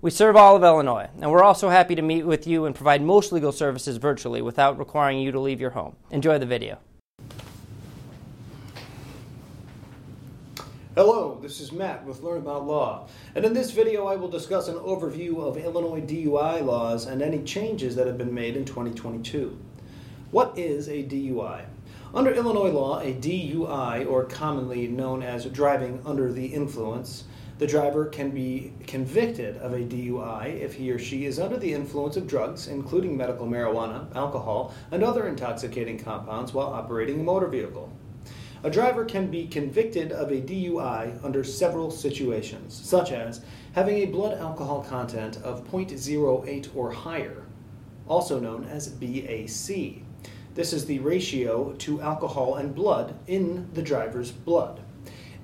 We serve all of Illinois, and we're also happy to meet with you and provide most legal services virtually without requiring you to leave your home. Enjoy the video. Hello, this is Matt with Learn About Law, and in this video I will discuss an overview of Illinois DUI laws and any changes that have been made in 2022. What is a DUI? Under Illinois law, a DUI, or commonly known as driving under the influence, the driver can be convicted of a DUI if he or she is under the influence of drugs, including medical marijuana, alcohol, and other intoxicating compounds while operating a motor vehicle. A driver can be convicted of a DUI under several situations, such as having a blood alcohol content of 0.08 or higher, also known as BAC. This is the ratio to alcohol and blood in the driver's blood.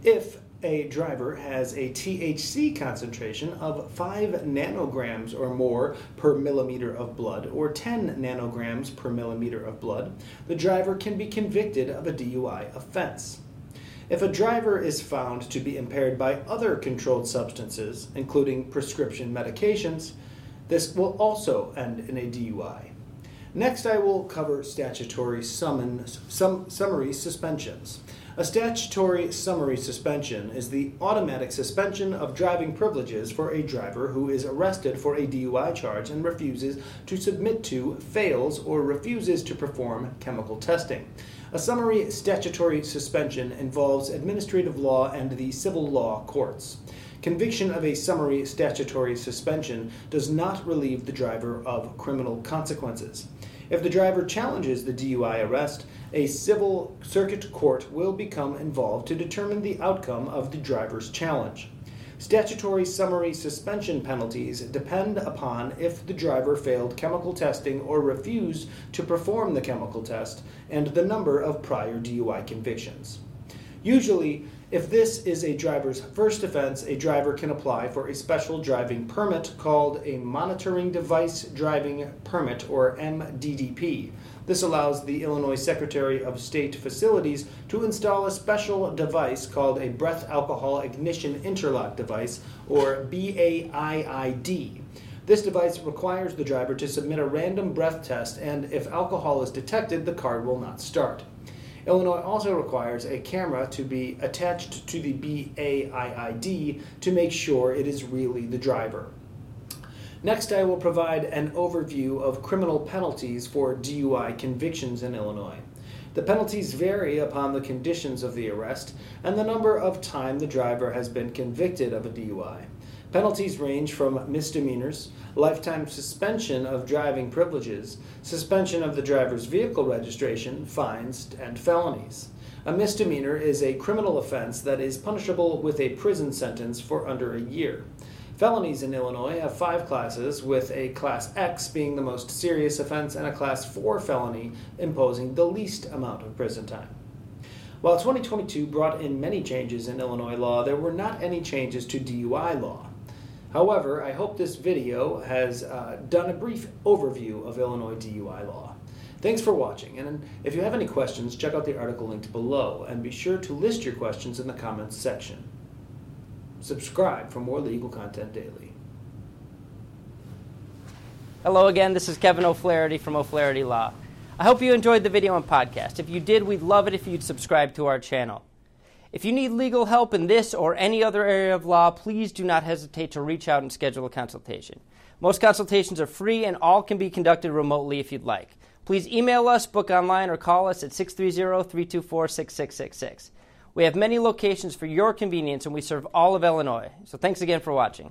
If a driver has a THC concentration of 5 nanograms or more per millimeter of blood, or 10 nanograms per millimeter of blood, the driver can be convicted of a DUI offense. If a driver is found to be impaired by other controlled substances, including prescription medications, this will also end in a DUI. Next, I will cover statutory summon, sum, summary suspensions. A statutory summary suspension is the automatic suspension of driving privileges for a driver who is arrested for a DUI charge and refuses to submit to, fails, or refuses to perform chemical testing. A summary statutory suspension involves administrative law and the civil law courts. Conviction of a summary statutory suspension does not relieve the driver of criminal consequences. If the driver challenges the DUI arrest, a civil circuit court will become involved to determine the outcome of the driver's challenge. Statutory summary suspension penalties depend upon if the driver failed chemical testing or refused to perform the chemical test and the number of prior DUI convictions. Usually, if this is a driver's first offense, a driver can apply for a special driving permit called a Monitoring Device Driving Permit, or MDDP. This allows the Illinois Secretary of State Facilities to install a special device called a Breath Alcohol Ignition Interlock Device, or BAIID. This device requires the driver to submit a random breath test, and if alcohol is detected, the car will not start. Illinois also requires a camera to be attached to the BAIID to make sure it is really the driver. Next, I will provide an overview of criminal penalties for DUI convictions in Illinois. The penalties vary upon the conditions of the arrest and the number of time the driver has been convicted of a DUI. Penalties range from misdemeanors, lifetime suspension of driving privileges, suspension of the driver's vehicle registration, fines, and felonies. A misdemeanor is a criminal offense that is punishable with a prison sentence for under a year. Felonies in Illinois have five classes, with a Class X being the most serious offense and a Class 4 felony imposing the least amount of prison time. While 2022 brought in many changes in Illinois law, there were not any changes to DUI law. However, I hope this video has uh, done a brief overview of Illinois DUI law. Thanks for watching, and if you have any questions, check out the article linked below, and be sure to list your questions in the comments section. Subscribe for more legal content daily. Hello again, this is Kevin O'Flaherty from O'Flaherty Law. I hope you enjoyed the video and podcast. If you did, we'd love it if you'd subscribe to our channel. If you need legal help in this or any other area of law, please do not hesitate to reach out and schedule a consultation. Most consultations are free and all can be conducted remotely if you'd like. Please email us, book online, or call us at 630 324 6666. We have many locations for your convenience and we serve all of Illinois. So thanks again for watching.